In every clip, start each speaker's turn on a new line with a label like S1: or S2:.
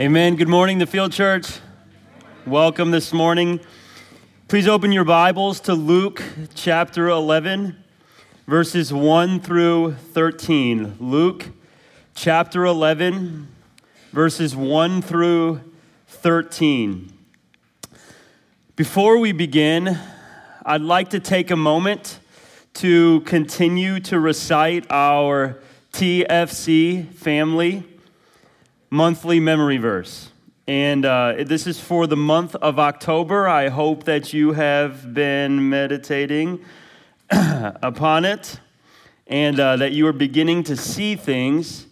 S1: Amen. Good morning, the Field Church. Welcome this morning. Please open your Bibles to Luke chapter 11, verses 1 through 13. Luke chapter 11, verses 1 through 13. Before we begin, I'd like to take a moment to continue to recite our TFC family monthly memory verse. And uh, this is for the month of October. I hope that you have been meditating upon it and uh, that you are beginning to see things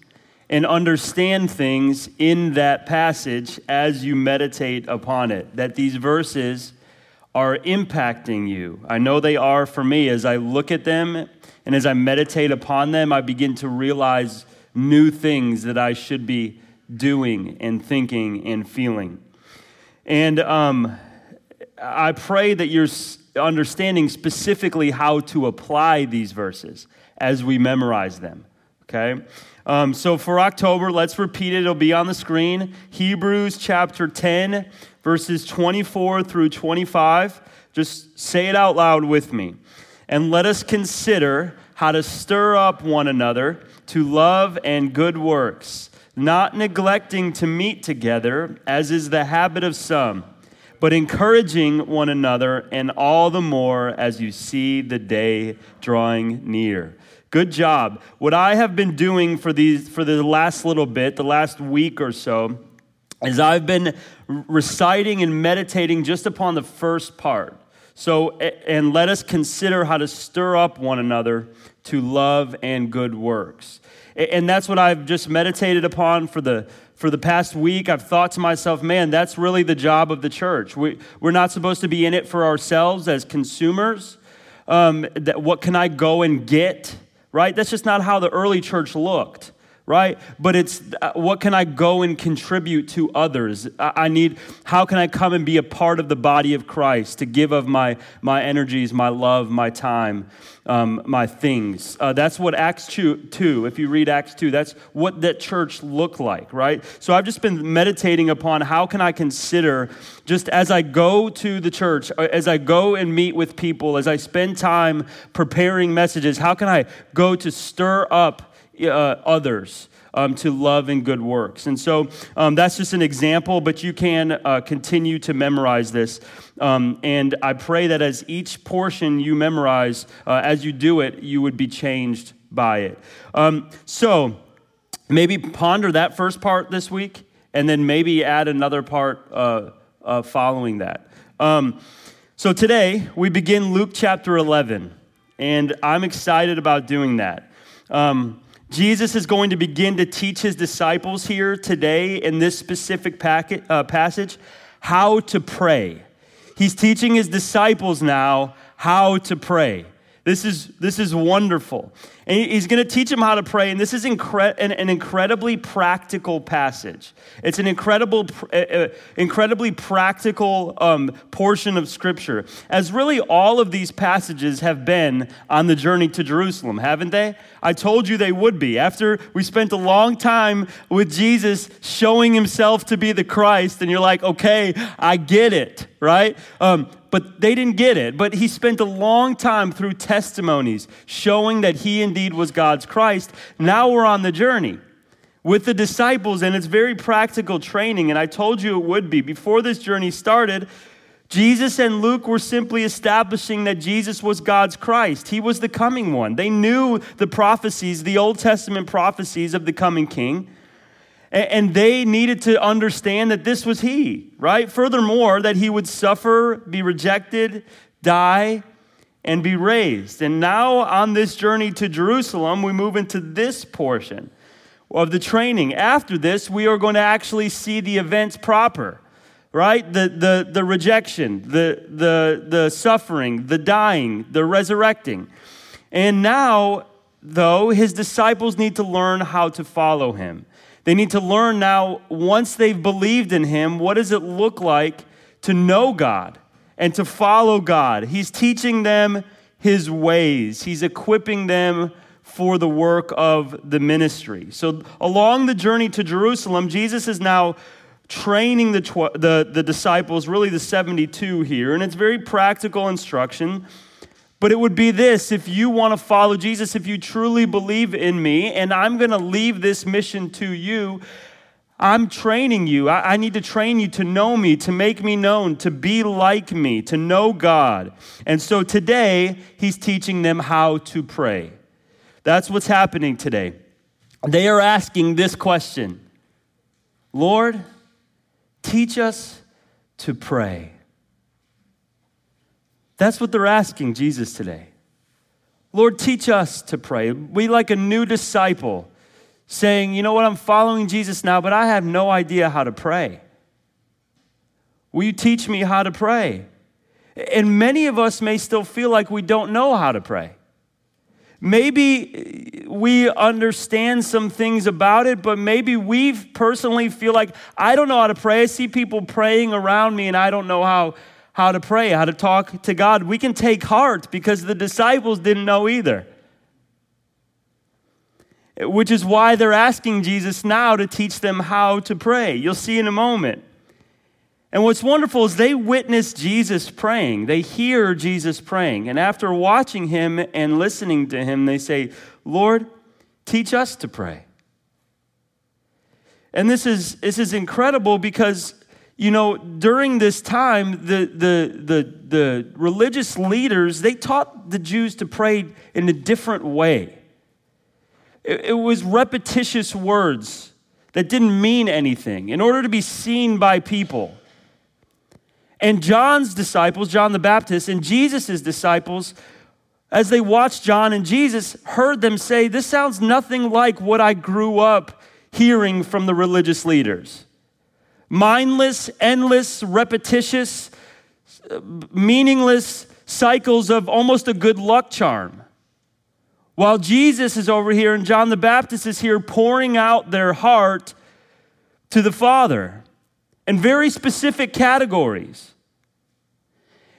S1: and understand things in that passage as you meditate upon it. That these verses are impacting you. I know they are for me. As I look at them and as I meditate upon them, I begin to realize new things that I should be doing and thinking and feeling. And um, I pray that you're understanding specifically how to apply these verses as we memorize them. Okay? Um, so for October, let's repeat it. It'll be on the screen. Hebrews chapter 10, verses 24 through 25. Just say it out loud with me. And let us consider how to stir up one another to love and good works, not neglecting to meet together, as is the habit of some but encouraging one another, and all the more as you see the day drawing near. Good job. What I have been doing for these for the last little bit, the last week or so, is I've been reciting and meditating just upon the first part. So, and let us consider how to stir up one another to love and good works. And that's what I've just meditated upon for the for the past week, I've thought to myself, man, that's really the job of the church. We, we're not supposed to be in it for ourselves as consumers. Um, that, what can I go and get? Right? That's just not how the early church looked right? But it's uh, what can I go and contribute to others? I need, how can I come and be a part of the body of Christ to give of my, my energies, my love, my time, um, my things? Uh, that's what Acts 2, 2, if you read Acts 2, that's what that church looked like, right? So I've just been meditating upon how can I consider, just as I go to the church, uh, as I go and meet with people, as I spend time preparing messages, how can I go to stir up uh, others um, to love and good works. And so um, that's just an example, but you can uh, continue to memorize this. Um, and I pray that as each portion you memorize, uh, as you do it, you would be changed by it. Um, so maybe ponder that first part this week, and then maybe add another part uh, uh following that. Um, so today we begin Luke chapter 11, and I'm excited about doing that. Um, Jesus is going to begin to teach his disciples here today in this specific packet, uh, passage how to pray. He's teaching his disciples now how to pray. This is, this is wonderful. And he's going to teach them how to pray. And this is incre- an, an incredibly practical passage. It's an incredible, uh, incredibly practical um, portion of Scripture, as really all of these passages have been on the journey to Jerusalem, haven't they? I told you they would be. After we spent a long time with Jesus showing himself to be the Christ, and you're like, okay, I get it, right? Um, but they didn't get it. But he spent a long time through testimonies showing that he indeed was God's Christ. Now we're on the journey with the disciples, and it's very practical training. And I told you it would be. Before this journey started, Jesus and Luke were simply establishing that Jesus was God's Christ. He was the coming one. They knew the prophecies, the Old Testament prophecies of the coming king. And they needed to understand that this was he, right? Furthermore, that he would suffer, be rejected, die, and be raised. And now, on this journey to Jerusalem, we move into this portion of the training. After this, we are going to actually see the events proper, right? The, the, the rejection, the, the, the suffering, the dying, the resurrecting. And now, though, his disciples need to learn how to follow him. They need to learn now, once they've believed in him, what does it look like to know God and to follow God? He's teaching them his ways, he's equipping them for the work of the ministry. So, along the journey to Jerusalem, Jesus is now training the, tw- the, the disciples, really the 72 here, and it's very practical instruction. But it would be this if you want to follow Jesus, if you truly believe in me, and I'm going to leave this mission to you, I'm training you. I, I, need to train you to know me, to make me known, to be like me, to know God. And so today, he's teaching them how to pray. That's what's happening today. They are asking this question Lord, teach us to pray. That's what they're asking Jesus today. Lord, teach us to pray. We like a new disciple saying, You know what, I'm following Jesus now, but I have no idea how to pray. Will you teach me how to pray? And many of us may still feel like we don't know how to pray. Maybe we understand some things about it, but maybe we personally feel like I don't know how to pray. I see people praying around me and I don't know how, how to pray, how to talk to God. We can take heart because the disciples didn't know either. Which is why they're asking Jesus now to teach them how to pray. You'll see in a moment. And what's wonderful is they witness Jesus praying. They hear Jesus praying. And after watching him and listening to him, they say, Lord, teach us to pray. And this is, this is incredible because, you know, during this time, the, the, the, the religious leaders, they taught the Jews to pray in a different way. It, it was repetitious words that didn't mean anything in order to be seen by people. And John's disciples, John the Baptist, and Jesus' disciples, as they watched John and Jesus, heard them say, This sounds nothing like what I grew up hearing from the religious leaders. Mindless, endless, repetitious, meaningless cycles of almost a good luck charm. While Jesus is over here and John the Baptist is here pouring out their heart to the Father in very specific categories.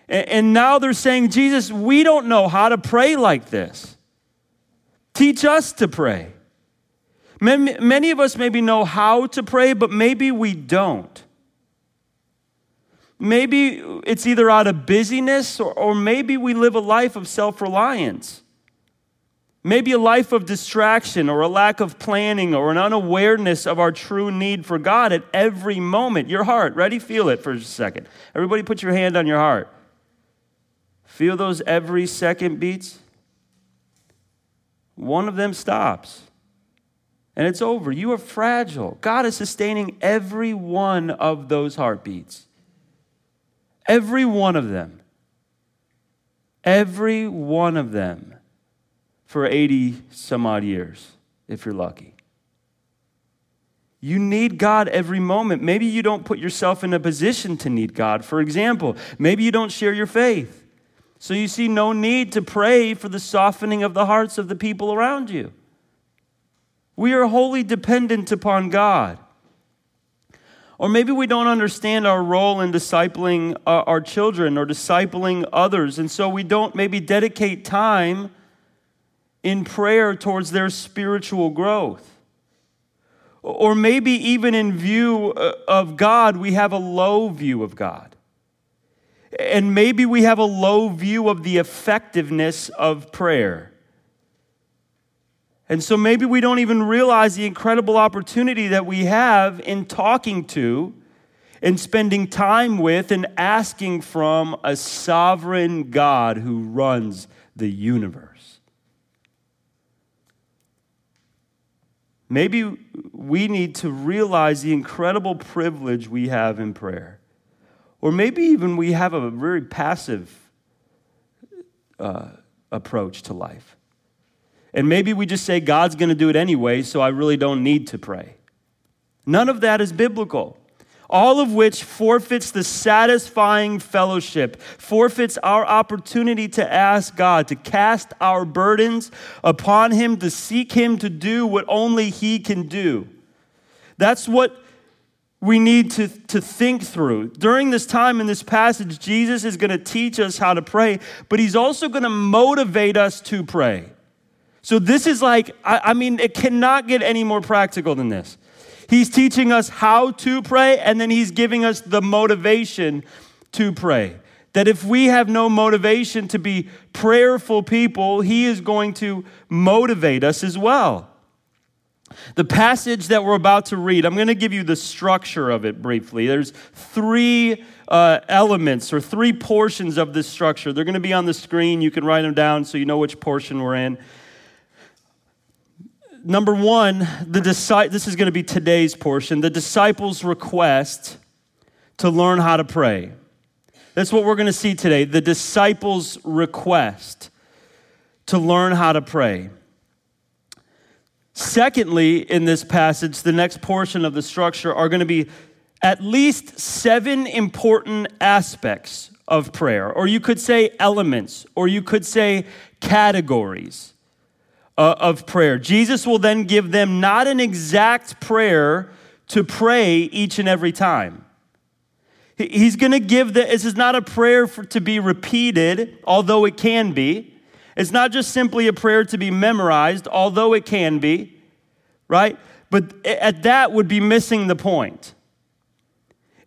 S1: And now they're saying, Jesus, we don't know how to pray like this. Teach us to pray. Many of us maybe know how to pray, but maybe we don't. Maybe it's either out of busyness or, or maybe we live a life of self reliance. Maybe a life of distraction or a lack of planning or an unawareness of our true need for God at every moment. Your heart, ready? Feel it for a second. Everybody put your hand on your heart. Feel those every second beats? One of them stops and it's over. You are fragile. God is sustaining every one of those heartbeats. Every one of them. Every one of them for 80 some odd years, if you're lucky. You need God every moment. Maybe you don't put yourself in a position to need God. For example, maybe you don't share your faith. So you see no need to pray for the softening of the hearts of the people around you. We are wholly dependent upon God. Or maybe we don't understand our role in discipling our children or discipling others, and so we don't maybe dedicate time in prayer towards their spiritual growth. Or maybe even in view uh, of God, we have a low view of God. And maybe we have a low view of the effectiveness of prayer. And so maybe we don't even realize the incredible opportunity that we have in talking to and spending time with and asking from a sovereign God who runs the universe. Maybe we need to realize the incredible privilege we have in prayer. Or maybe even we have a very passive uh, approach to life. And maybe we just say, God's going to do it anyway, so I really don't need to pray. None of that is biblical. All of which forfeits the satisfying fellowship, forfeits our opportunity to ask God, to cast our burdens upon Him, to seek Him to do what only He can do. That's what we need to, to think through. During this time in this passage, Jesus is going to teach us how to pray, but He's also going to motivate us to pray. So, this is like, I, I mean, it cannot get any more practical than this. He's teaching us how to pray, and then He's giving us the motivation to pray. That if we have no motivation to be prayerful people, He is going to motivate us as well. The passage that we're about to read, I'm going to give you the structure of it briefly. There's three uh, elements or three portions of this structure. They're going to be on the screen. You can write them down so you know which portion we're in number one, the disi- this is going to be today's portion the disciples' request to learn how to pray. That's what we're going to see today the disciples' request to learn how to pray. Secondly, in this passage, the next portion of the structure are going to be at least seven important aspects of prayer, or you could say elements, or you could say categories uh, of prayer. Jesus will then give them not an exact prayer to pray each and every time. He's going to give the, this is not a prayer for, to be repeated, although it can be. It's not just simply a prayer to be memorized, although it can be, right? But at that would be missing the point.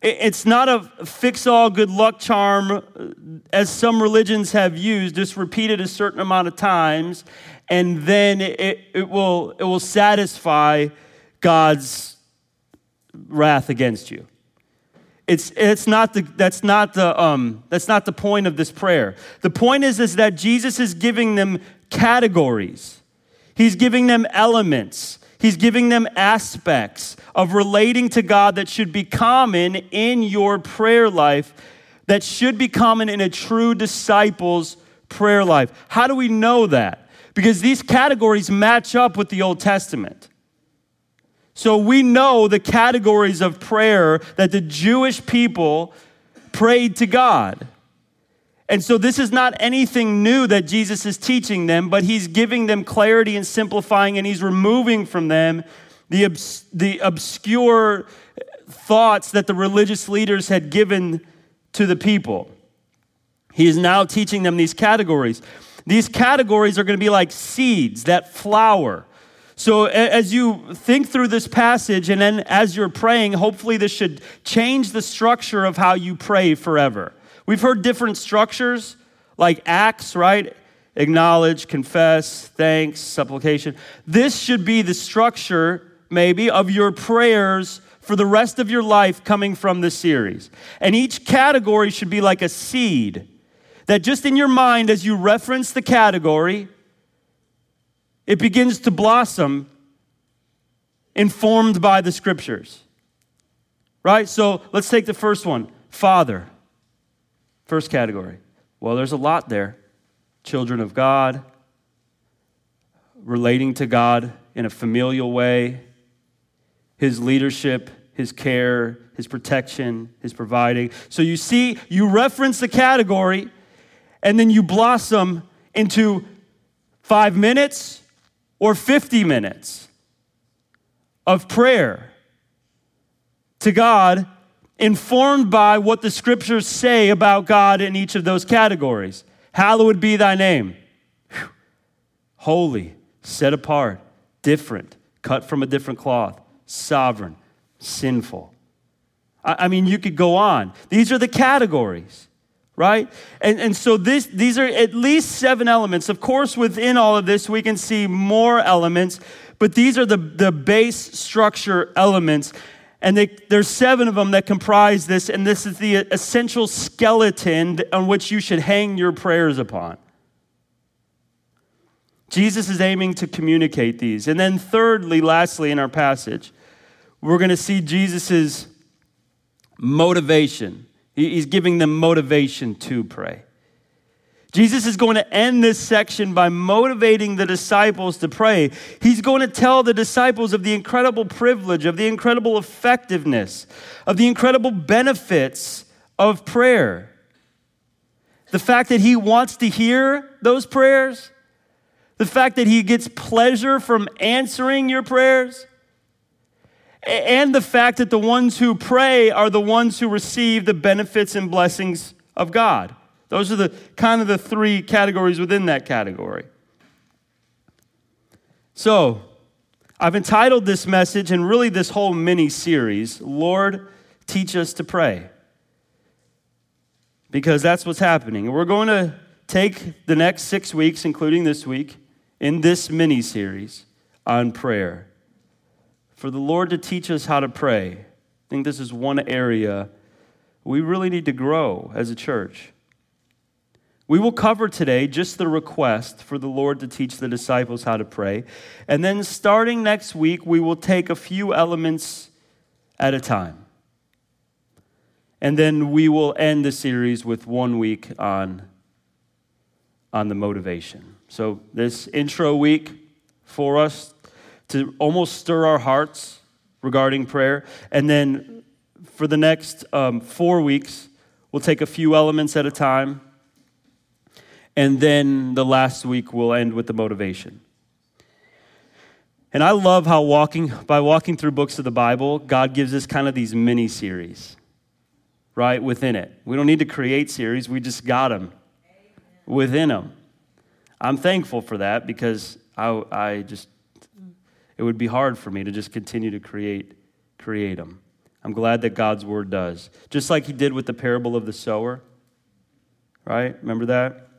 S1: It's not a fix all good luck charm uh, as some religions have used, just repeated a certain amount of times, and then it, it, will, it will satisfy God's wrath against you. It's, it's not the, that's, not the, um, that's not the point of this prayer. The point is, is that Jesus is giving them categories, He's giving them elements, He's giving them aspects of relating to God that should be common in your prayer life, that should be common in a true disciple's prayer life. How do we know that? because these categories match up with the Old Testament. So we know the categories of prayer that the Jewish people prayed to God. And so this is not anything new that Jesus is teaching them, but he's giving them clarity and simplifying, and he's removing from them the, obs- the obscure thoughts that the religious leaders had given to the people. He is now teaching them these categories. These categories are going to be like seeds that flower. So, as you think through this passage and then as you're praying, hopefully this should change the structure of how you pray forever. We've heard different structures like acts, right? Acknowledge, confess, thanks, supplication. This should be the structure, maybe, of your prayers for the rest of your life coming from this series. And each category should be like a seed that just in your mind, as you reference the category, it begins to blossom informed by the scriptures. Right? So let's take the first one Father. First category. Well, there's a lot there. Children of God, relating to God in a familial way, His leadership, His care, His protection, His providing. So you see, you reference the category and then you blossom into five minutes or 50 minutes of prayer to God, informed by what the scriptures say about God in each of those categories. Hallowed be thy name. Whew. Holy, set apart, different, cut from a different cloth, sovereign, sinful. I, I mean, you could go on. These are the categories right? And, and so this, these are at least seven elements. Of course, within all of this, we can see more elements, but these are the, the base structure elements. And they, there's seven of them that comprise this, and this is the essential skeleton on which you should hang your prayers upon. Jesus is aiming to communicate these. And then, thirdly, lastly, in our passage, we're going to see Jesus' motivation He's giving them motivation to pray. Jesus is going to end this section by motivating the disciples to pray. He's going to tell the disciples of the incredible privilege, of the incredible effectiveness, of the incredible benefits of prayer. The fact that he wants to hear those prayers, the fact that he gets pleasure from answering your prayers, and the fact that the ones who pray are the ones who receive the benefits and blessings of God. Those are the kind of the three categories within that category. So, I've entitled this message and really this whole mini series, Lord, Teach Us to Pray. Because that's what's happening. We're going to take the next six weeks, including this week, in this mini series on prayer. For the Lord to teach us how to pray. I think this is one area we really need to grow as a church. We will cover today just the request for the Lord to teach the disciples how to pray. And then starting next week, we will take a few elements at a time. And then we will end the series with one week on, on the motivation. So, this intro week for us to almost stir our hearts regarding prayer. And then for the next um, four weeks, we'll take a few elements at a time and then the last week we'll end with the motivation. And I love how walking by walking through books of the Bible, God gives us kind of these mini series, right within it. We don't need to create series; we just got them within them. I'm thankful for that because I, I just it would be hard for me to just continue to create create them. I'm glad that God's word does, just like He did with the parable of the sower. Right? Remember that?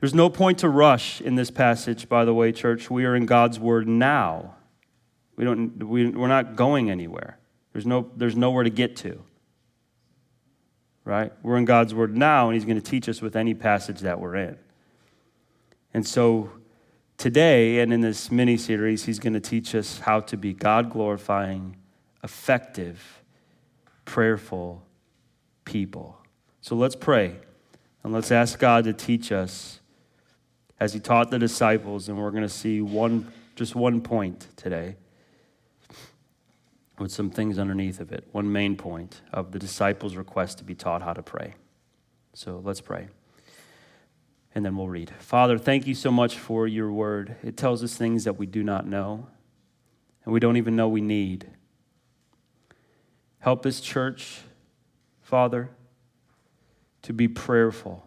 S1: There's no point to rush in this passage, by the way, church. We are in God's word now. We don't, we, we're not going anywhere. There's, no, there's nowhere to get to. Right? We're in God's word now, and He's going to teach us with any passage that we're in. And so today, and in this mini series, He's going to teach us how to be God glorifying, effective, prayerful people. So let's pray, and let's ask God to teach us as he taught the disciples, and we're going to see one, just one point today with some things underneath of it. One main point of the disciples' request to be taught how to pray. So let's pray. And then we'll read. Father, thank you so much for your word. It tells us things that we do not know and we don't even know we need. Help this church, Father, to be prayerful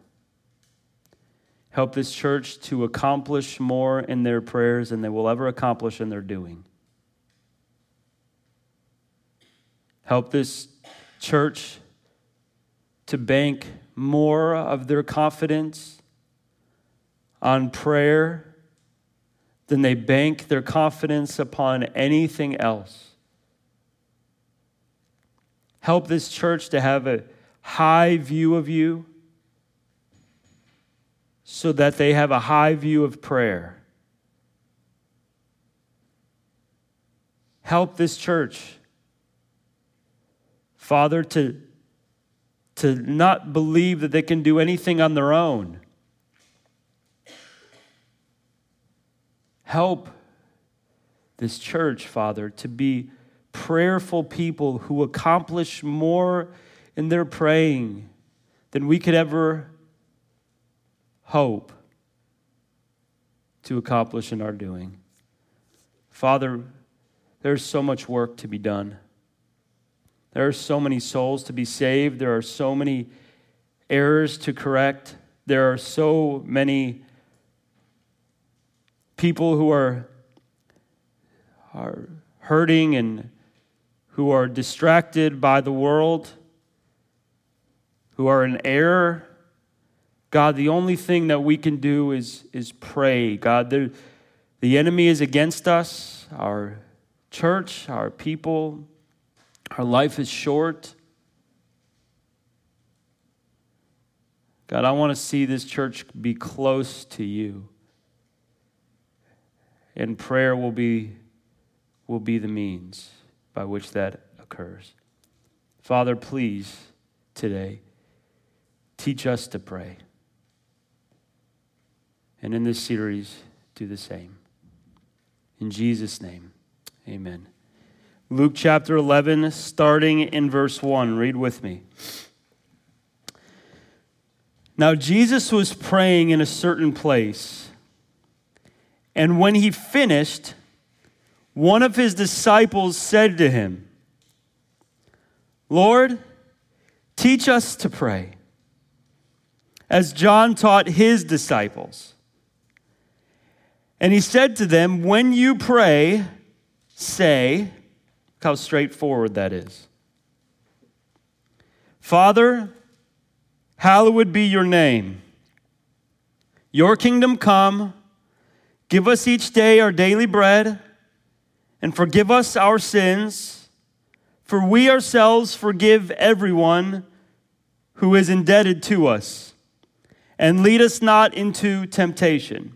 S1: Help this church to accomplish more in their prayers than they will ever accomplish in their doing. Help this church to bank more of their confidence on prayer than they bank their confidence upon anything else. Help this church to have a high view of you so that they have a high view of prayer. Help this church, Father, to, to not believe that they can do anything on their own. Help this church, Father, to be prayerful people who accomplish more in their praying than we could ever hope to accomplish in our doing. Father, there's so much work to be done. There are so many souls to be saved. There are so many errors to correct. There are so many people who are, are hurting and who are distracted by the world, who are in error God, the only thing that we can do is, is pray. God, the, the enemy is against us, our church, our people. Our life is short. God, I want to see this church be close to you. And prayer will be, will be the means by which that occurs. Father, please, today, teach us to pray. And in this series, do the same. In Jesus' name, amen. Luke chapter 11, starting in verse 1. Read with me. Now, Jesus was praying in a certain place, and when he finished, one of his disciples said to him, Lord, teach us to pray, as John taught his disciples. And he said to them, When you pray, say, look how straightforward that is. Father, hallowed be your name. Your kingdom come. Give us each day our daily bread, and forgive us our sins, for we ourselves forgive everyone who is indebted to us. And lead us not into temptation.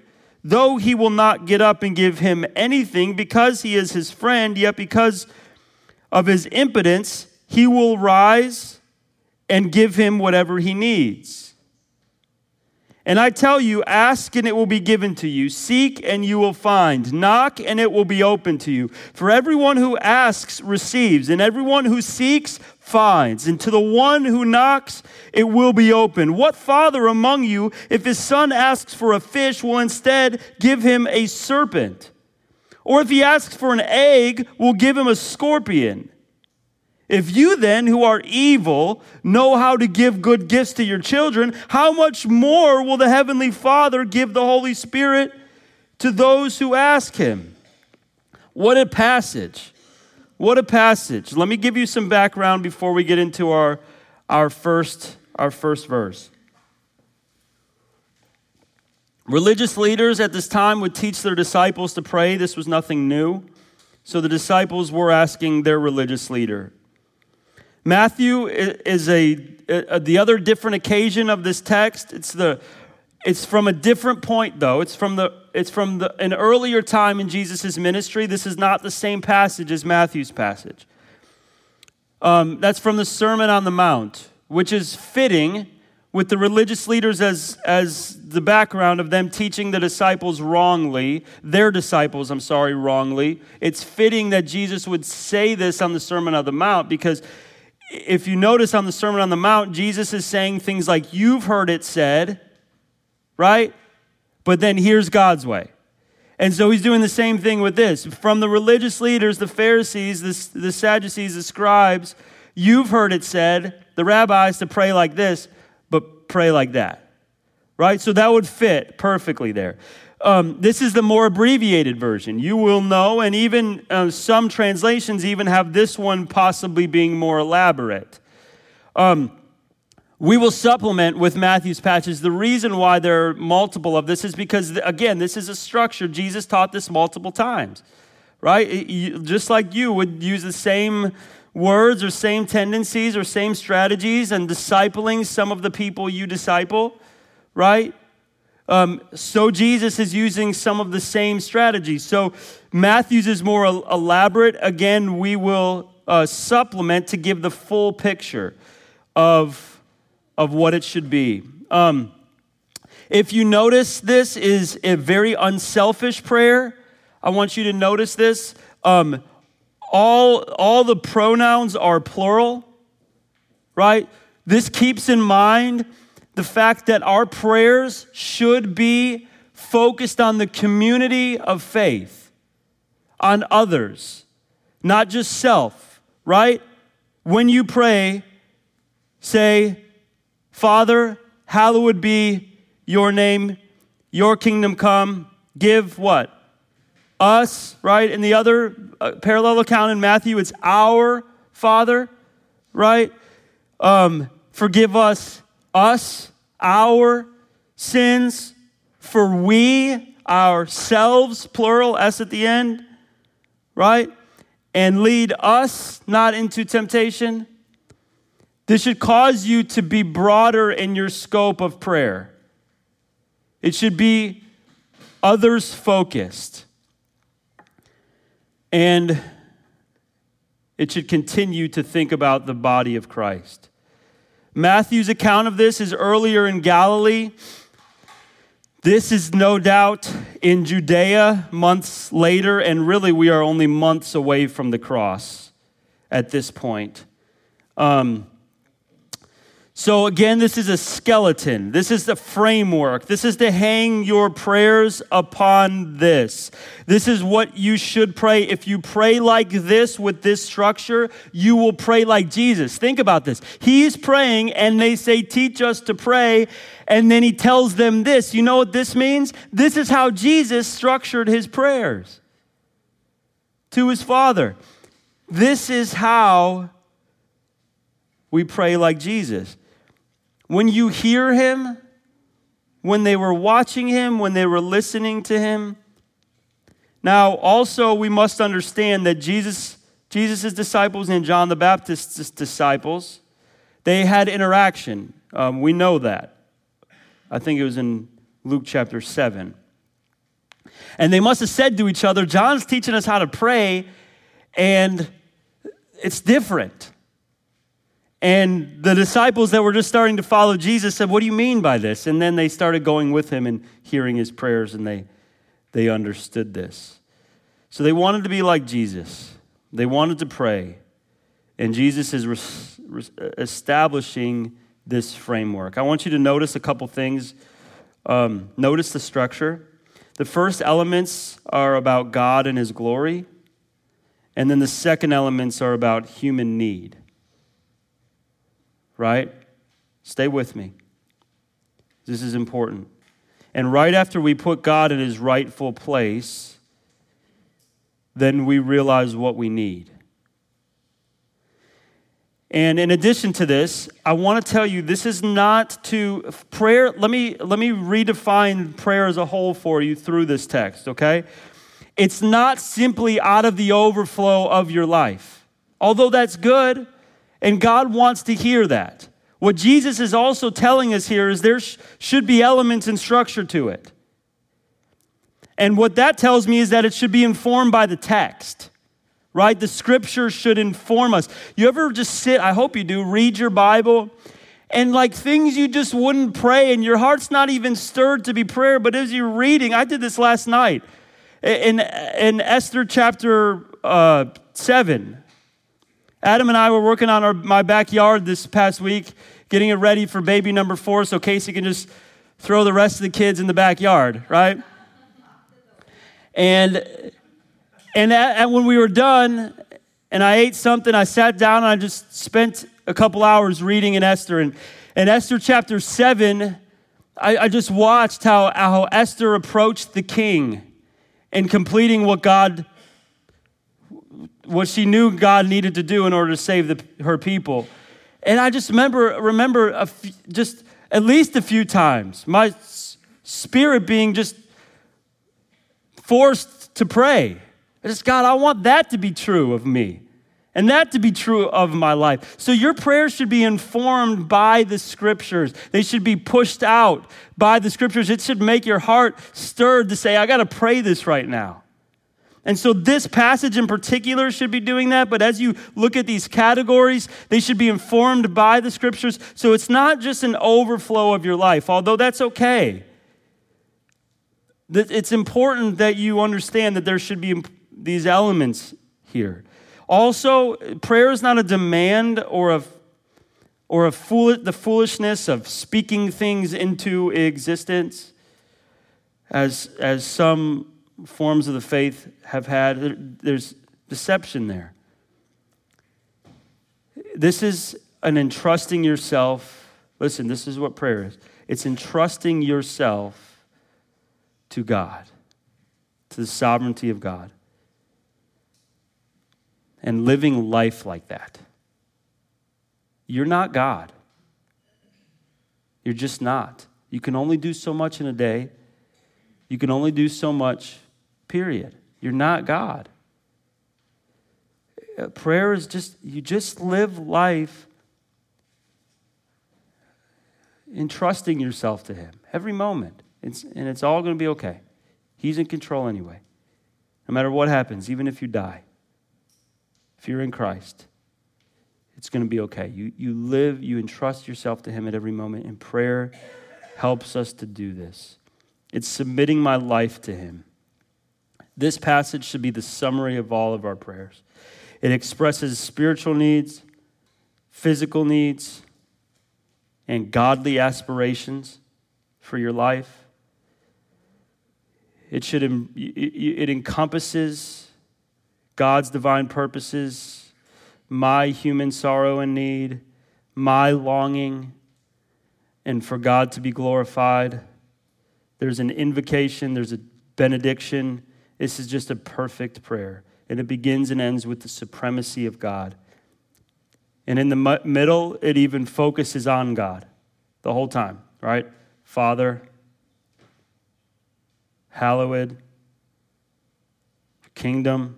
S1: though he will not get up and give him anything because he is his friend, yet because of his impotence, he will rise and give him whatever he needs. And I tell you, ask and it will be given to you. Seek and you will find. Knock and it will be open to you. For everyone who asks receives, and everyone who seeks finds. And to the one who knocks, it will be open. What father among you, if his son asks for a fish, will instead give him a serpent? Or if he asks for an egg, we'll give him a scorpion. If you then, who are evil, know how to give good gifts to your children, how much more will the Heavenly Father give the Holy Spirit to those who ask him? What a passage. What a passage. Let me give you some background before we get into our, our, first, our first verse. Religious leaders at this time would teach their disciples to pray. This was nothing new. So the disciples were asking their religious leader. Matthew is a, a, the other different occasion of this text. It's the it's from a different point though. It's from the it's from the, an earlier time in Jesus' ministry. This is not the same passage as Matthew's passage. Um, that's from the Sermon on the Mount, which is fitting with the religious leaders as, as the background of them teaching the disciples wrongly, their disciples, I'm sorry, wrongly. It's fitting that Jesus would say this on the Sermon on the Mount because if you notice on the Sermon on the Mount, Jesus is saying things like, You've heard it said, right? But then here's God's way. And so he's doing the same thing with this. From the religious leaders, the Pharisees, the, the Sadducees, the scribes, you've heard it said, the rabbis, to pray like this but pray like that. Right? So that would fit perfectly there. Um, this is the more abbreviated version. You will know, and even uh, some translations even have this one possibly being more elaborate. Um, we will supplement with Matthew's passage. The reason why there are multiple of this is because, again, this is a structure. Jesus taught this multiple times, right? Just like you would use the same words or same tendencies or same strategies and discipling some of the people you disciple, right? Um, so Jesus is using some of the same strategies. So Matthew's is more elaborate. Again, we will uh, supplement to give the full picture of, of what it should be. Um, if you notice, this is a very unselfish prayer. I want you to notice this. Um, all, all the pronouns are plural, right? This keeps in mind the fact that our prayers should be focused on the community of faith, on others, not just self, right? When you pray, say, Father, hallowed be your name, your kingdom come. Give what? us, right? In the other uh, parallel account in Matthew, it's our Father, right? Um, forgive us, us, our sins, for we ourselves, plural, S at the end, right? And lead us not into temptation. This should cause you to be broader in your scope of prayer. It should be others focused. And it should continue to think about the body of Christ. Matthew's account of this is earlier in Galilee. This is no doubt in Judea months later, and really we are only months away from the cross at this point. Um, so, again, this is a skeleton. This is the framework. This is to hang your prayers upon this. This is what you should pray. If you pray like this with this structure, you will pray like Jesus. Think about this. He's praying, and they say, Teach us to pray. And then he tells them this. You know what this means? This is how Jesus structured his prayers to his Father. This is how we pray like Jesus. When you hear him, when they were watching him, when they were listening to him. Now, also, we must understand that Jesus, Jesus' disciples and John the Baptist's disciples, they had interaction. Um, we know that. I think it was in Luke chapter 7. And they must have said to each other, John's teaching us how to pray, and it's different. And the disciples that were just starting to follow Jesus said, What do you mean by this? And then they started going with him and hearing his prayers, and they, they understood this. So they wanted to be like Jesus, they wanted to pray. And Jesus is re- re- establishing this framework. I want you to notice a couple things. Um, notice the structure. The first elements are about God and his glory, and then the second elements are about human need right? Stay with me. This is important. And right after we put God in his rightful place, then we realize what we need. And in addition to this, I want to tell you this is not to prayer. Let me let me redefine prayer as a whole for you through this text, okay? It's not simply out of the overflow of your life. Although that's good, and God wants to hear that. What Jesus is also telling us here is there sh- should be elements and structure to it. And what that tells me is that it should be informed by the text, right? The scripture should inform us. You ever just sit, I hope you do, read your Bible, and like things you just wouldn't pray, and your heart's not even stirred to be prayer, but as you're reading, I did this last night in, in Esther chapter uh, 7. Adam and I were working on our, my backyard this past week, getting it ready for baby number four so Casey can just throw the rest of the kids in the backyard, right? And, and, and when we were done and I ate something, I sat down and I just spent a couple hours reading in Esther. And in Esther chapter 7, I, I just watched how, how Esther approached the king in completing what God what she knew God needed to do in order to save the, her people. And I just remember, remember just at least a few times my spirit being just forced to pray. I just, God, I want that to be true of me and that to be true of my life. So your prayers should be informed by the scriptures. They should be pushed out by the scriptures. It should make your heart stirred to say, I got to pray this right now. And so, this passage in particular should be doing that, but as you look at these categories, they should be informed by the scriptures. So, it's not just an overflow of your life, although that's okay. It's important that you understand that there should be these elements here. Also, prayer is not a demand or a or a fool, the foolishness of speaking things into existence, as, as some forms of the faith have had, there's deception there. This is an entrusting yourself. Listen, this is what prayer is it's entrusting yourself to God, to the sovereignty of God, and living life like that. You're not God. You're just not. You can only do so much in a day. You can only do so much, period. You're not God. Uh, Prayer is just, you just live life entrusting yourself to Him every moment. It's, and it's all going to be okay. He's in control anyway. No matter what happens, even if you die, if you're in Christ, it's going to be okay. You, you live, you entrust yourself to Him at every moment, and prayer helps us to do this. It's submitting my life to Him. This passage should be the summary of all of our prayers. It expresses spiritual needs, physical needs, and godly aspirations for your life. It, should, it encompasses God's divine purposes, my human sorrow and need, my longing, and for God to be glorified. There's an invocation, there's a benediction. This is just a perfect prayer. And it begins and ends with the supremacy of God. And in the middle, it even focuses on God the whole time, right? Father, hallowed, kingdom,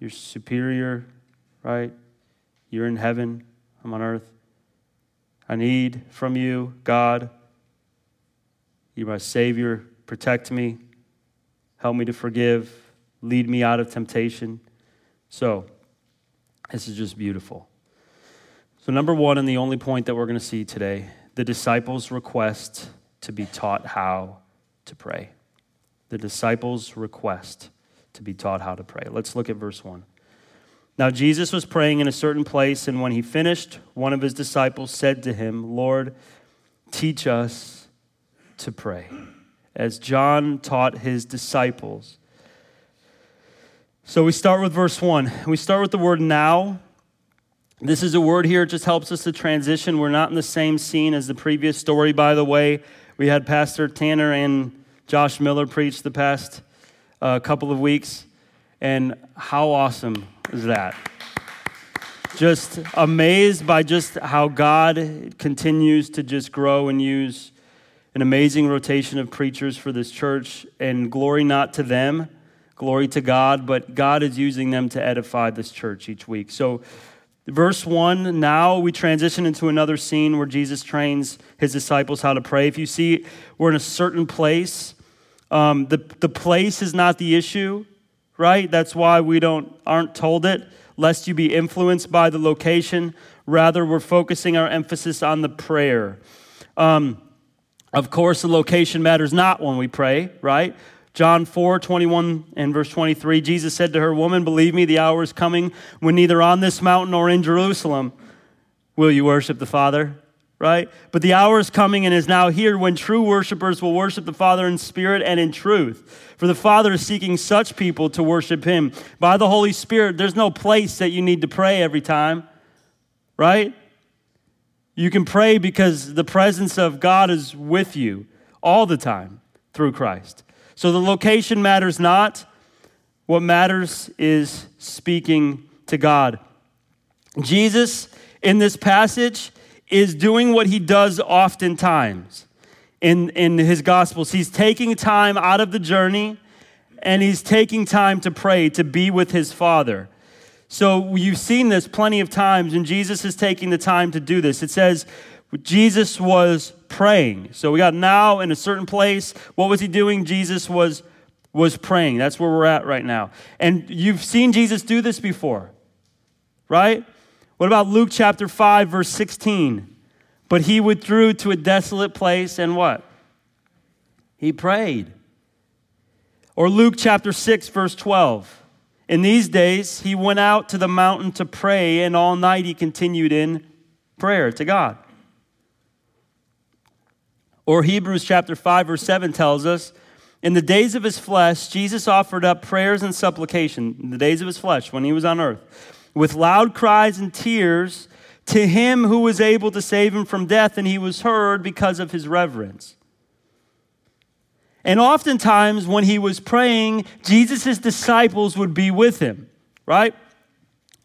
S1: you're superior, right? You're in heaven, I'm on earth. I need from you, God. You're my Savior. Protect me. Help me to forgive. Lead me out of temptation. So, this is just beautiful. So, number one, and the only point that we're going to see today the disciples' request to be taught how to pray. The disciples' request to be taught how to pray. Let's look at verse 1. Now, Jesus was praying in a certain place, and when he finished, one of his disciples said to him, Lord, teach us to pray, as John taught his disciples. So we start with verse 1. We start with the word now. This is a word here, it just helps us to transition. We're not in the same scene as the previous story, by the way. We had Pastor Tanner and Josh Miller preach the past uh, couple of weeks. And how awesome is that? Just amazed by just how God continues to just grow and use an amazing rotation of preachers for this church. And glory not to them, glory to God, but God is using them to edify this church each week. So, Verse 1, now we transition into another scene where Jesus trains his disciples how to pray. If you see, we're in a certain place. Um, the, the place is not the issue, right? That's why we don't, aren't told it, lest you be influenced by the location. Rather, we're focusing our emphasis on the prayer. Um, of course, the location matters not when we pray, right? John 4, 21 and verse 23, Jesus said to her, Woman, believe me, the hour is coming when neither on this mountain nor in Jerusalem will you worship the Father, right? But the hour is coming and is now here when true worshipers will worship the Father in spirit and in truth. For the Father is seeking such people to worship Him. By the Holy Spirit, there's no place that you need to pray every time, right? You can pray because the presence of God is with you all the time through Christ. So the location matters not. What matters is speaking to God. Jesus, in this passage, is doing what he does oftentimes in, in his Gospels. He's taking time out of the journey and he's taking time to pray, to be with his Father. So you've seen this plenty of times, and Jesus is taking the time to do this. It says, Jesus was praying. So we got now in a certain place. What was he doing? Jesus was was praying. That's where we're at right now. And you've seen Jesus do this before. Right? What about Luke chapter 5 verse 16? But he withdrew to a desolate place and what? He prayed. Or Luke chapter 6 verse 12. In these days he went out to the mountain to pray and all night he continued in prayer to God. Or Hebrews chapter 5 verse 7 tells us, in the days of his flesh, Jesus offered up prayers and supplication, in the days of his flesh, when he was on earth, with loud cries and tears to him who was able to save him from death, and he was heard because of his reverence. And oftentimes, when he was praying, Jesus' disciples would be with him, right?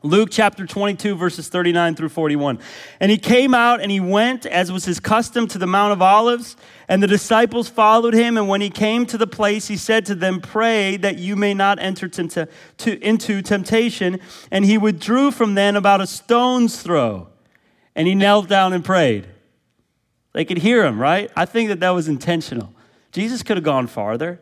S1: Luke chapter 22, verses 39 through 41. And he came out and he went, as was his custom, to the Mount of Olives, and the disciples followed him. And when he came to the place, he said to them, Pray that you may not enter to, to, into temptation. And he withdrew from them about a stone's throw, and he knelt down and prayed. They could hear him, right? I think that that was intentional. Jesus could have gone farther.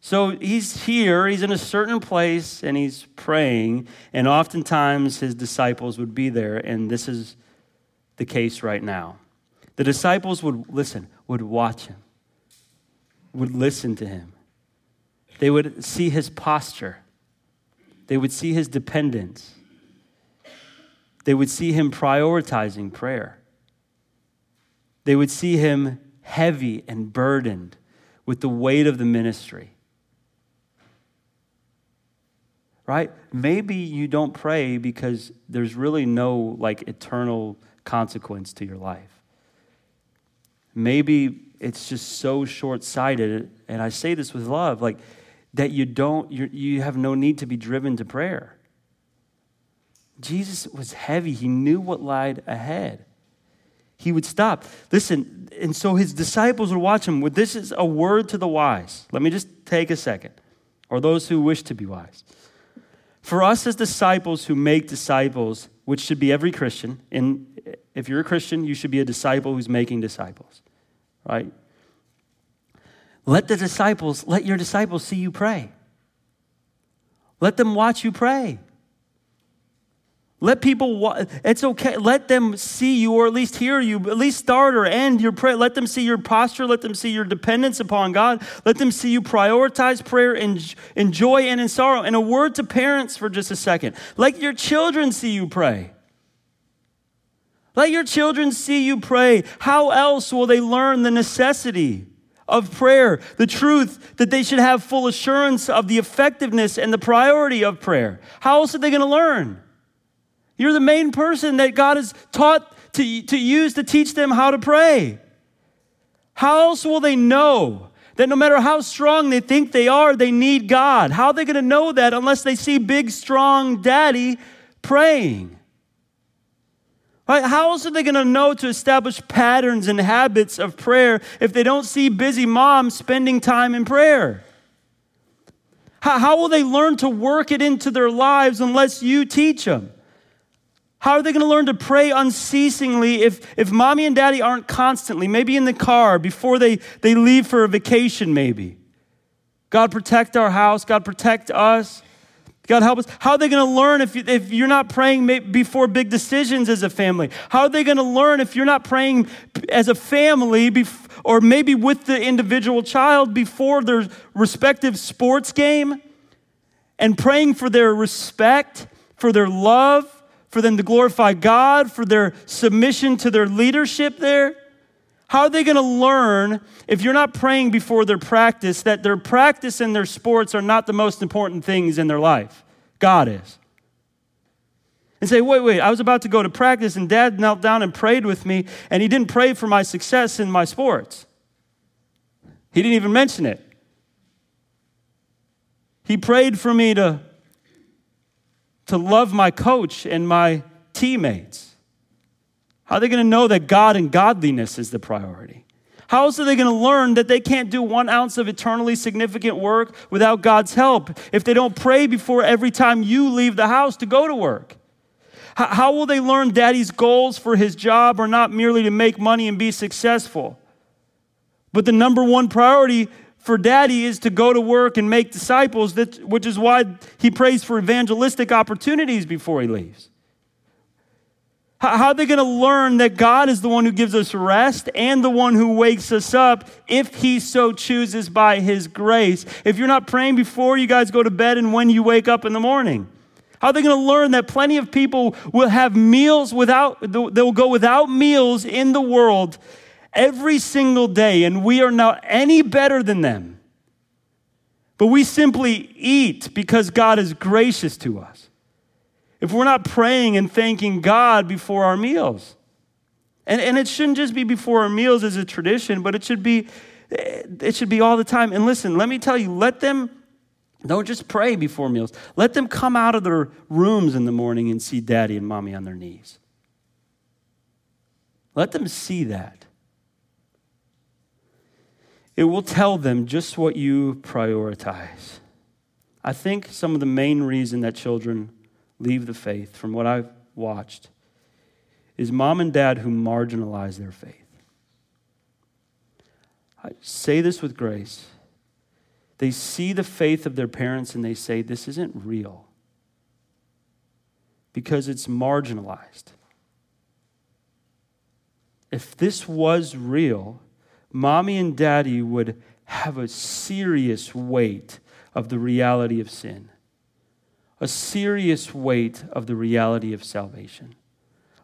S1: So he's here, he's in a certain place, and he's praying. And oftentimes his disciples would be there, and this is the case right now. The disciples would listen, would watch him, would listen to him. They would see his posture, they would see his dependence, they would see him prioritizing prayer, they would see him heavy and burdened with the weight of the ministry. right? Maybe you don't pray because there's really no like eternal consequence to your life. Maybe it's just so short sighted, and I say this with love, like that you don't, you have no need to be driven to prayer. Jesus was heavy, he knew what lied ahead. He would stop. Listen, and so his disciples would watch him. This is a word to the wise. Let me just take a second, or those who wish to be wise. For us as disciples who make disciples, which should be every Christian, and if you're a Christian, you should be a disciple who's making disciples, right? Let the disciples, let your disciples see you pray. Let them watch you pray. Let people, it's okay. Let them see you or at least hear you, at least start or end your prayer. Let them see your posture. Let them see your dependence upon God. Let them see you prioritize prayer in, in joy and in sorrow. And a word to parents for just a second. Let your children see you pray. Let your children see you pray. How else will they learn the necessity of prayer, the truth that they should have full assurance of the effectiveness and the priority of prayer? How else are they going to learn? You're the main person that God has taught to, to use to teach them how to pray. How else will they know that no matter how strong they think they are, they need God? How are they going to know that unless they see big, strong daddy praying? Right? How else are they going to know to establish patterns and habits of prayer if they don't see busy moms spending time in prayer? How, how will they learn to work it into their lives unless you teach them? How are they going to learn to pray unceasingly if, if mommy and daddy aren't constantly, maybe in the car before they, they leave for a vacation, maybe? God protect our house, God protect us. God help us. How are they going to learn if, you, if you're not praying before big decisions as a family? How are they going to learn if you're not praying as a family bef- or maybe with the individual child before their respective sports game and praying for their respect, for their love? For them to glorify God, for their submission to their leadership there? How are they going to learn if you're not praying before their practice that their practice and their sports are not the most important things in their life? God is. And say, wait, wait, I was about to go to practice and dad knelt down and prayed with me, and he didn't pray for my success in my sports. He didn't even mention it. He prayed for me to to love my coach and my teammates? How are they going to know that God and godliness is the priority? How else are they going to learn that they can't do one ounce of eternally significant work without God's help if they don't pray before every time you leave the house to go to work? How will they learn daddy's goals for his job are not merely to make money and be successful? But the number one priority for daddy is to go to work and make disciples, which is why he prays for evangelistic opportunities before he leaves. How, are they going to learn that God is the one who gives us rest and the one who wakes us up if he so chooses by his grace? If you're not praying before you guys go to bed and when you wake up in the morning, how are they going to learn that plenty of people will have meals without, they'll go without meals in the world every single day, and we are not any better than them. But we simply eat because God is gracious to us. If we're not praying and thanking God before our meals, and, and it shouldn't just be before our meals as a tradition, but it should be it should be all the time. And listen, let me tell you, let them Don't just pray before meals. Let them come out of their rooms in the morning and see daddy and mommy on their knees. Let them see that. It will tell them just what you prioritize. I think some of the main reason that children leave the faith, from what I've watched, is mom and dad who marginalize their faith. I say this with grace. They see the faith of their parents and they say, This isn't real because it's marginalized. If this was real, mommy and daddy would have a serious weight of the reality of sin, a serious weight of the reality of salvation,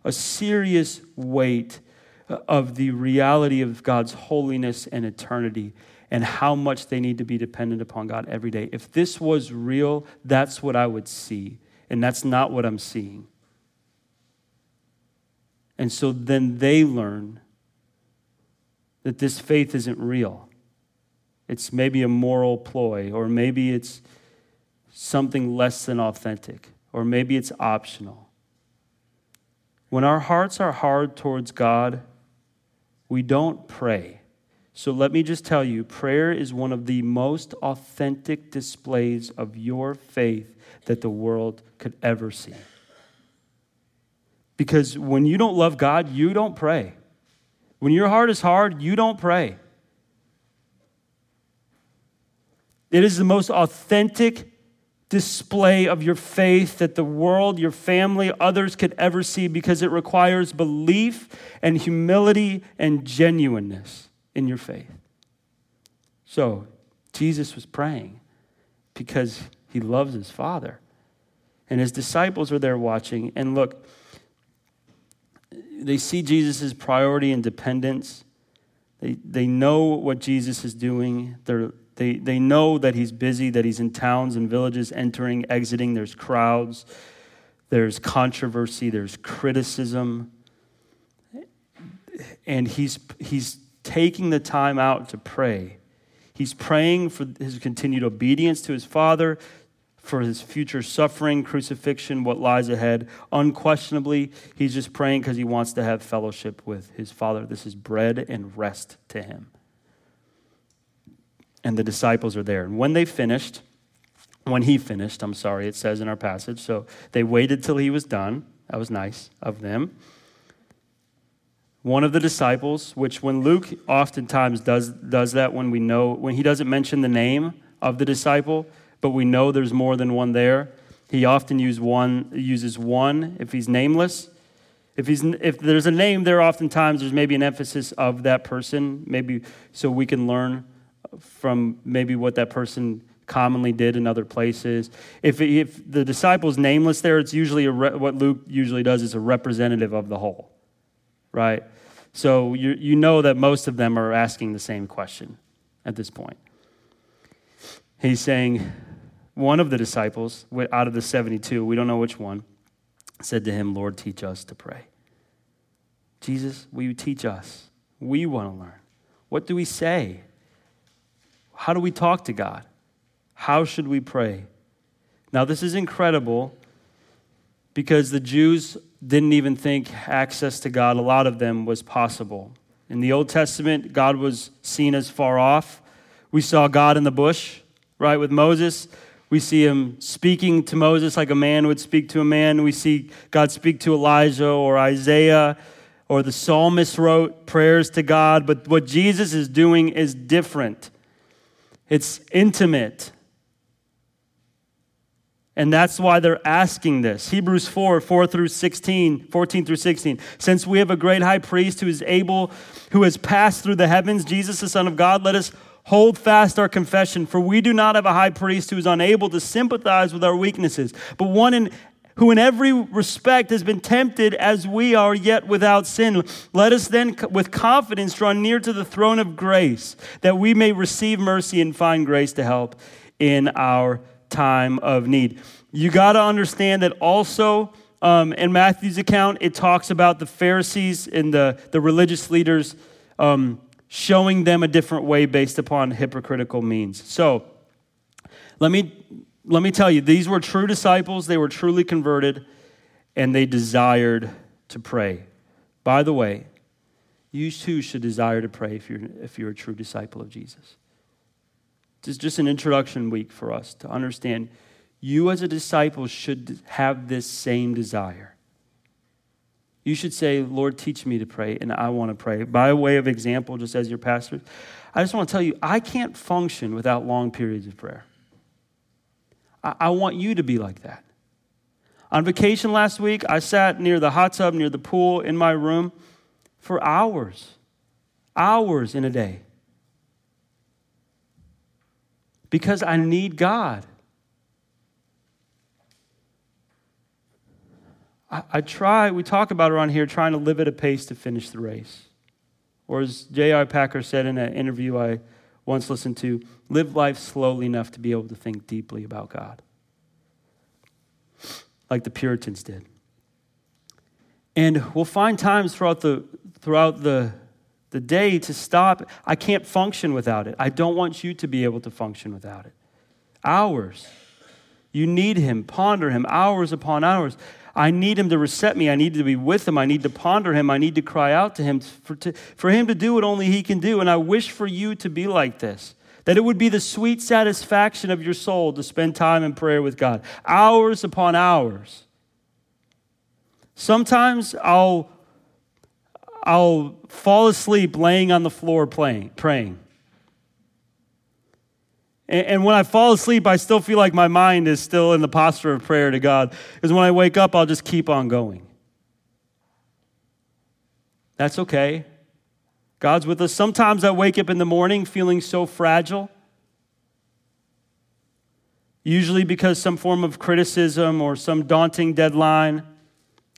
S1: a serious weight uh, of the reality of God's holiness and eternity and how much they need to be dependent upon God every day. If this was real, that's what I would see. And that's not what I'm seeing. And so then they learn that this faith isn't real. It's maybe a moral ploy, or maybe it's something less than authentic, or maybe it's optional. When our hearts are hard towards God, we don't pray. So let me just tell you prayer is one of the most authentic displays of your faith that the world could ever see. Because when you don't love God, you don't pray. When your heart is hard, you don't pray. It is the most authentic display of your faith that the world, your family, others could ever see because it requires belief and humility and genuineness in your faith. So, Jesus was praying because he loves his Father. And his disciples are there watching. And look, they see Jesus' priority and dependence. They, they know what Jesus is doing. They're, they, they know that he's busy, that he's in towns and villages, entering, exiting. There's crowds, there's controversy, there's criticism. And he's, he's taking the time out to pray. He's praying for his continued obedience to his Father, for his future suffering, crucifixion, what lies ahead. Unquestionably, he's just praying because he wants to have fellowship with his Father. This is bread and rest to him. And the disciples are there. And when they finished, when he finished, I'm sorry, it says in our passage, so they waited till he was done. That was nice of them one of the disciples, which when Luke oftentimes does, does that when we know, when he doesn't mention the name of the disciple, but we know there's more than one there, he often use one, uses one if he's nameless. If, he's, if there's a name there, oftentimes there's maybe an emphasis of that person, maybe so we can learn from maybe what that person commonly did in other places. If, if the disciple's nameless there, it's usually re, what Luke usually does is a representative of the whole, right? So you, you know that most of them are asking the same question at this point. He's saying, one of the disciples, out of the 72, we don't know which one, said to him, Lord, teach us to pray. Jesus, will you teach us? We want to learn. What do we say? How do we talk to God? How should we pray? Now, this is incredible because the Jews didn't even think access to God, a lot of them, was possible. In the Old Testament, God was seen as far off. We saw God in the bush, right, with Moses. We see him speaking to Moses like a man would speak to a man. We see God speak to Elijah or Isaiah, or the psalmist wrote prayers to God. But what Jesus is doing is different, it's intimate. And that's why they're asking this. Hebrews 4, 4 through 16, 14 through 16. Since we have a great high priest who is able, who has passed through the heavens, Jesus, the Son of God, let us hold fast our confession. For we do not have a high priest who is unable to sympathize with our weaknesses, but one in, who in every respect has been tempted as we are, yet without sin. Let us then with confidence draw near to the throne of grace, that we may receive mercy and find grace to help in our time of need. You got to understand that also um, in Matthew's account, it talks about the Pharisees and the, the religious leaders um, showing them a different way based upon hypocritical means. So, Let me, let me tell you, these were true disciples. They were truly converted, and they desired to pray. By the way, you too should desire to pray if you're, if you're a true disciple of Jesus. It's just an introduction week for us to understand you as a disciple should have this same desire. You should say, Lord, teach me to pray, and I want to pray. By way of example, just as your pastor, I just want to tell you, I can't function without long periods of prayer. I, I want you to be like that. On vacation last week, I sat near the hot tub, near the pool in my room for hours, hours in a day. Because I need God. I, I try, we talk about around here, trying to live at a pace to finish the race. Or as J.I. Packer said in an interview I once listened to, live life slowly enough to be able to think deeply about God, like the Puritans did. And we'll find times throughout the, throughout the, the day to stop. I can't function without it. I don't want you to be able to function without it. Hours. You need Him. Ponder Him hours upon hours. I need him to reset me. I need to be with him. I need to ponder him. I need to cry out to him for, to, for him to do what only he can do. And I wish for you to be like this that it would be the sweet satisfaction of your soul to spend time in prayer with God, hours upon hours. Sometimes I'll, I'll fall asleep laying on the floor playing, praying. And when I fall asleep, I still feel like my mind is still in the posture of prayer to God. Because when I wake up, I'll just keep on going. That's okay. God's with us. Sometimes I wake up in the morning feeling so fragile. Usually because some form of criticism or some daunting deadline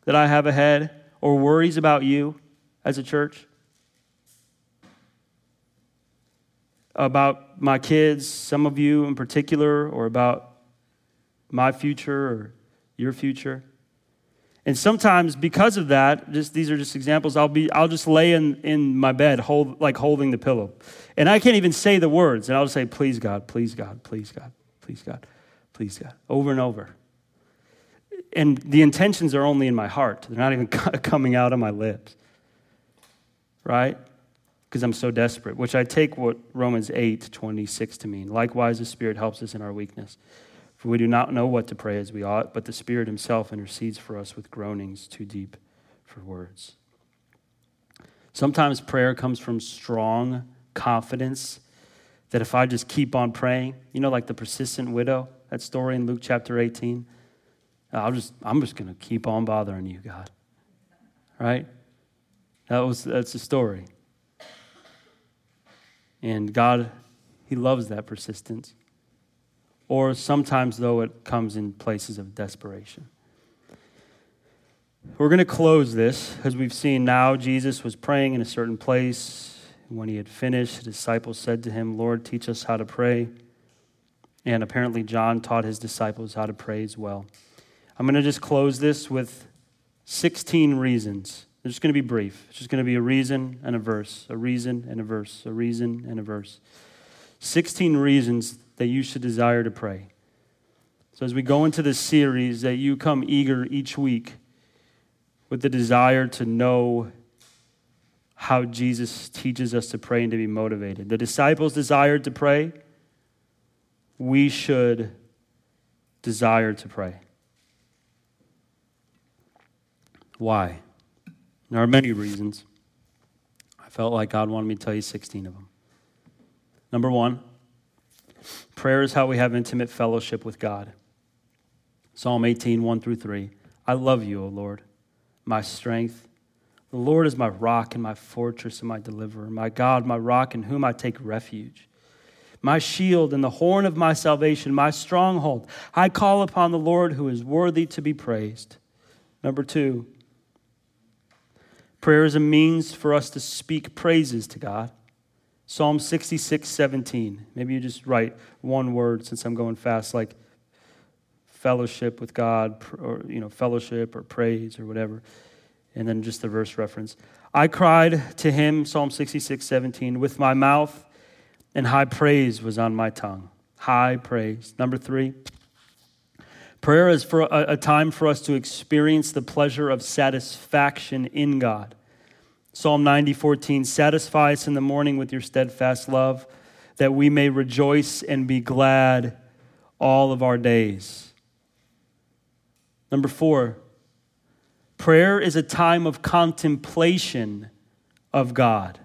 S1: that I have ahead or worries about you as a church. About my kids, some of you in particular, or about my future or your future. And sometimes because of that, just these are just examples, I'll be I'll just lay in, in my bed, hold like holding the pillow. And I can't even say the words. And I'll just say, please God, please God, please God, please God, please God, over and over. And the intentions are only in my heart. They're not even coming out of my lips. Right? Because I'm so desperate, which I take what Romans 8 26 to mean. Likewise, the Spirit helps us in our weakness. For we do not know what to pray as we ought, but the Spirit Himself intercedes for us with groanings too deep for words. Sometimes prayer comes from strong confidence that if I just keep on praying, you know, like the persistent widow, that story in Luke chapter 18, I'll just, I'm just going to keep on bothering you, God. Right? That was, that's the story. And God, He loves that persistence. Or sometimes, though, it comes in places of desperation. We're going to close this as we've seen now. Jesus was praying in a certain place. When he had finished, the disciples said to him, Lord, teach us how to pray. And apparently, John taught his disciples how to pray as well. I'm going to just close this with 16 reasons it's just going to be brief. It's just going to be a reason and a verse, a reason and a verse, a reason and a verse. 16 reasons that you should desire to pray. So, as we go into this series, that you come eager each week with the desire to know how Jesus teaches us to pray and to be motivated. The disciples desired to pray. We should desire to pray. Why? There are many reasons. I felt like God wanted me to tell you 16 of them. Number one, prayer is how we have intimate fellowship with God. Psalm 18, 1 through 3. I love you, O Lord, my strength. The Lord is my rock and my fortress and my deliverer, my God, my rock in whom I take refuge, my shield and the horn of my salvation, my stronghold. I call upon the Lord who is worthy to be praised. Number two, Prayer is a means for us to speak praises to God. Psalm 66, 17. Maybe you just write one word since I'm going fast, like fellowship with God, or, you know, fellowship or praise or whatever. And then just the verse reference. I cried to him, Psalm 66, 17, with my mouth, and high praise was on my tongue. High praise. Number three, prayer is for a, a time for us to experience the pleasure of satisfaction in God. Psalm 90, 14, satisfy us in the morning with your steadfast love, that we may rejoice and be glad all of our days. Number four, prayer is a time of contemplation of God.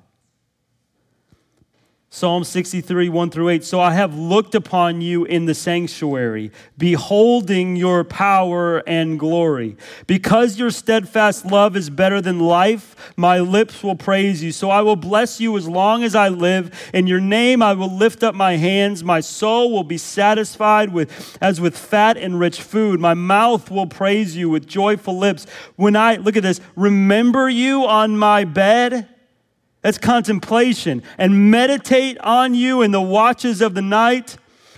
S1: Psalm 63, 1 through 8. So I have looked upon you in the sanctuary, beholding your power and glory. Because your steadfast love is better than life, my lips will praise you. So I will bless you as long as I live. In your name I will lift up my hands. My soul will be satisfied with as with fat and rich food. My mouth will praise you with joyful lips. When I, look at this, remember you on my bed that's contemplation. And meditate on you in the watches of the night.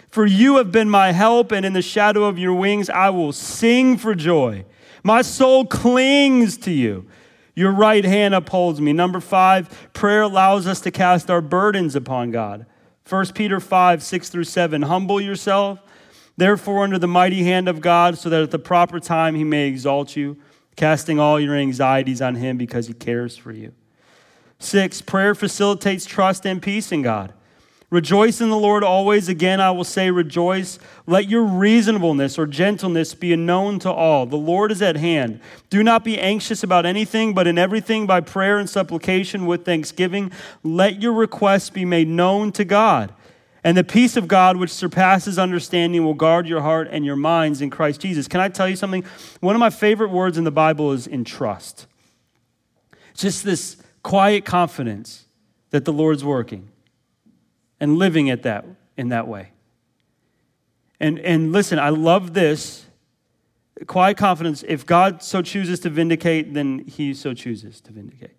S1: For you have been my help, and in the shadow of your wings I will sing for joy. My soul clings to you. Your right hand upholds me. Number five, prayer allows us to cast our burdens upon God. 1 Peter 5, 6 through 7. Humble yourself, therefore, under the mighty hand of God, so that at the proper time he may exalt you, casting all your anxieties on him because he cares for you. Six, prayer facilitates trust and peace in God. Rejoice in the Lord always. Again, I will say, rejoice. Let your reasonableness or gentleness be known to all. The Lord is at hand. Do not be anxious about anything, but in everything by prayer and supplication with thanksgiving, let your requests be made known to God. And the peace of God, which surpasses understanding, will guard your heart and your minds in Christ Jesus. Can I tell you something? One of my favorite words in the Bible is in entrust. Just this quiet confidence that the Lord's working and living at that in that way. And and listen, I love this quiet confidence. If God so chooses to vindicate, then he so chooses to vindicate.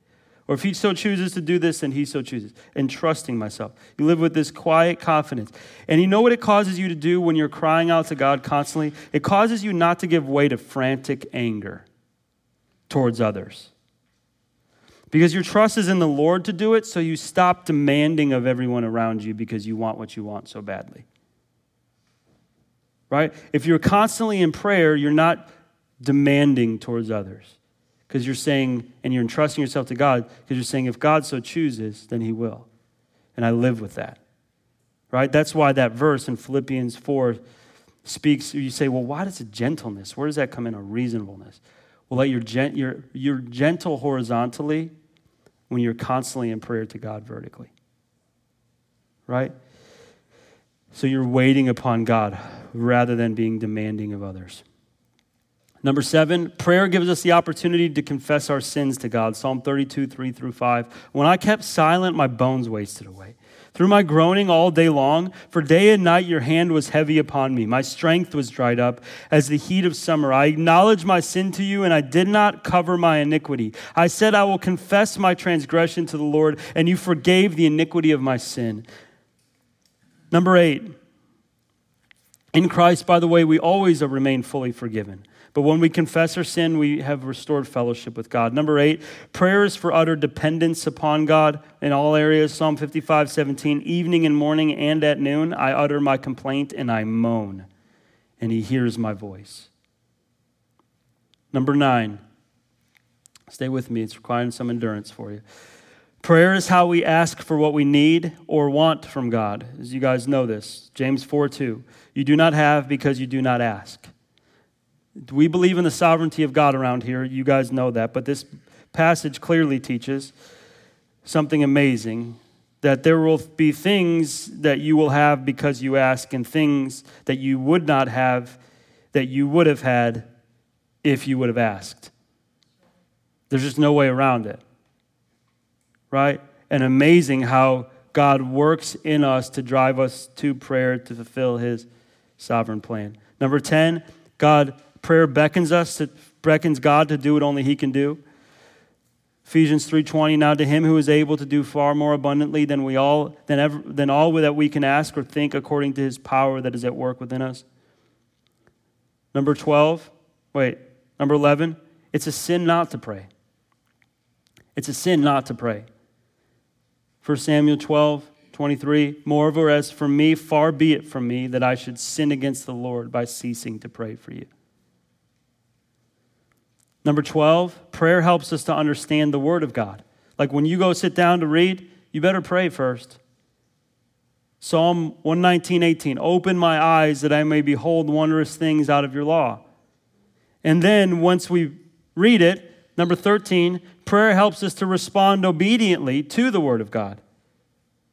S1: Or if he so chooses to do this, then he so chooses. And trusting myself. You live with this quiet confidence. And you know what it causes you to do when you're crying out to God constantly? It causes you not to give way to frantic anger towards others. Because your trust is in the Lord to do it, so you stop demanding of everyone around you because you want what you want so badly. Right? If you're constantly in prayer, you're not demanding towards others because you're saying, and you're entrusting yourself to God because you're saying, if God so chooses, then He will. And I live with that. Right? That's why that verse in Philippians 4 speaks, you say, well, why does it gentleness? Where does that come in? A reasonableness. Well, let your, gent, your, your gentle horizontally when you're constantly in prayer to God vertically. Right? So you're waiting upon God rather than being demanding of others. Number seven, prayer gives us the opportunity to confess our sins to God. Psalm 32, 3 through 5. When I kept silent, my bones wasted away through my groaning all day long. For day and night your hand was heavy upon me. My strength was dried up as the heat of summer. I acknowledged my sin to you, and I did not cover my iniquity. I said, I will confess my transgression to the Lord, and you forgave the iniquity of my sin. Number eight, in Christ, by the way, we always remain fully forgiven. But when we confess our sin, we have restored fellowship with God. Number eight, prayers for utter dependence upon God in all areas. Psalm 55, 17. Evening and morning and at noon, I utter my complaint and I moan, and he hears my voice. Number nine, stay with me, it's requiring some endurance for you. Prayer is how we ask for what we need or want from God. As you guys know this, James 4 2. You do not have because you do not ask. We believe in the sovereignty of God around here. You guys know that. But this passage clearly teaches something amazing that there will be things that you will have because you ask, and things that you would not have that you would have had if you would have asked. There's just no way around it. Right? And amazing how God works in us to drive us to prayer to fulfill his sovereign plan. Number 10, God prayer beckons us to beckons God to do what only he can do. Ephesians 3:20 now to him who is able to do far more abundantly than we all than ever than all that we can ask or think according to his power that is at work within us. Number 12, wait, number 11, it's a sin not to pray. It's a sin not to pray. 1 Samuel 12, 23 Moreover, as for me, far be it from me that I should sin against the Lord by ceasing to pray for you. Number 12, prayer helps us to understand the Word of God. Like when you go sit down to read, you better pray first. Psalm 119, 18. Open my eyes that I may behold wondrous things out of your law. And then once we read it, number 13, prayer helps us to respond obediently to the word of God.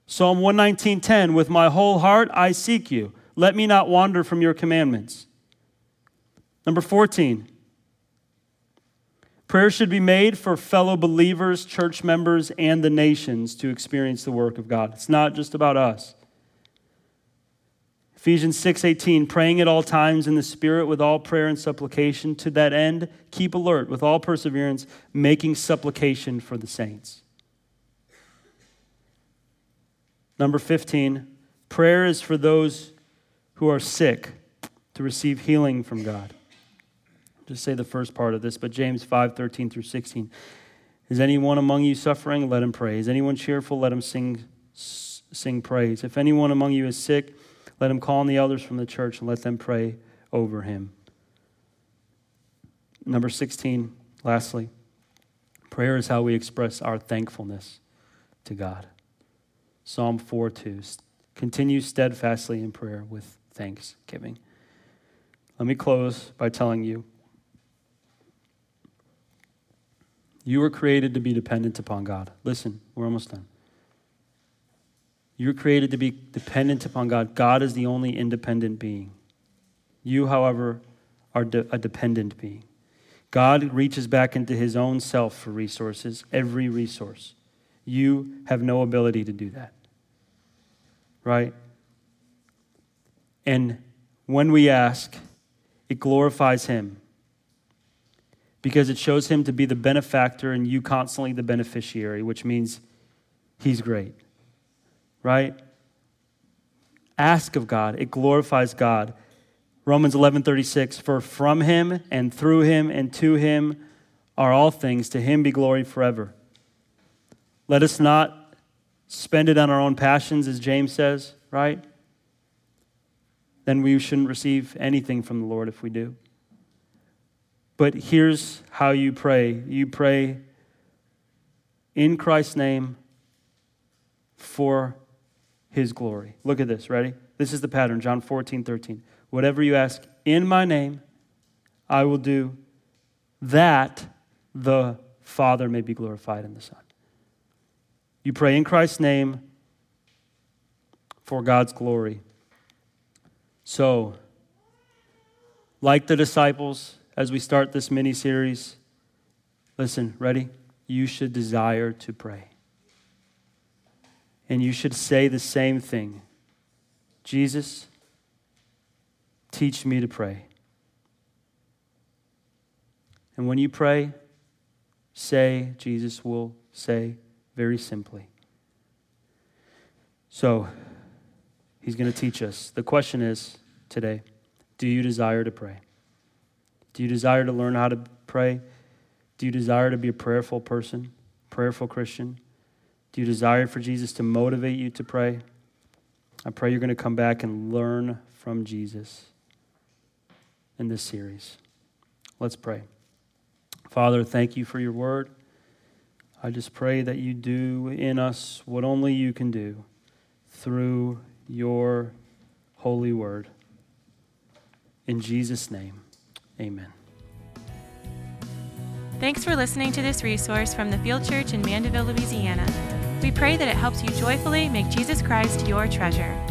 S1: Psalm 119:10 With my whole heart I seek you. Let me not wander from your commandments. Number 14. Prayer should be made for fellow believers, church members, and the nations to experience the work of God. It's not just about us. Ephesians 6:18 praying at all times in the spirit with all prayer and supplication to that end keep alert with all perseverance making supplication for the saints. Number 15 prayer is for those who are sick to receive healing from God. Just say the first part of this but James 5:13 through 16 Is anyone among you suffering let him pray. Is anyone cheerful let him sing sing praise. If anyone among you is sick let him call on the elders from the church and let them pray over him. Number 16, lastly, prayer is how we express our thankfulness to God. Psalm 4 2. Continue steadfastly in prayer with thanksgiving. Let me close by telling you you were created to be dependent upon God. Listen, we're almost done. You were created to be dependent upon God. God is the only independent being. You, however, are de- a dependent being. God reaches back into his own self for resources, every resource. You have no ability to do that. Right? And when we ask, it glorifies him because it shows him to be the benefactor and you constantly the beneficiary, which means he's great right? Ask of God. It glorifies God. Romans 11:36 For from him and through him and to him are all things to him be glory forever. Let us not spend it on our own passions as James says, right? Then we shouldn't receive anything from the Lord if we do. But here's how you pray. You pray in Christ's name for his glory. Look at this, ready? This is the pattern, John 14, 13. Whatever you ask in my name, I will do that the Father may be glorified in the Son. You pray in Christ's name for God's glory. So, like the disciples, as we start this mini series, listen, ready? You should desire to pray. And you should say the same thing Jesus, teach me to pray. And when you pray, say, Jesus will say very simply. So, he's going to teach us. The question is today do you desire to pray? Do you desire to learn how to pray? Do you desire to be a prayerful person, prayerful Christian? Do you desire for Jesus to motivate you to pray? I pray you're going to come back and learn from Jesus in this series. Let's pray. Father, thank you for your word. I just pray that you do in us what only you can do through your holy word. In Jesus' name, amen.
S2: Thanks for listening to this resource from the Field Church in Mandeville, Louisiana. We pray that it helps you joyfully make Jesus Christ your treasure.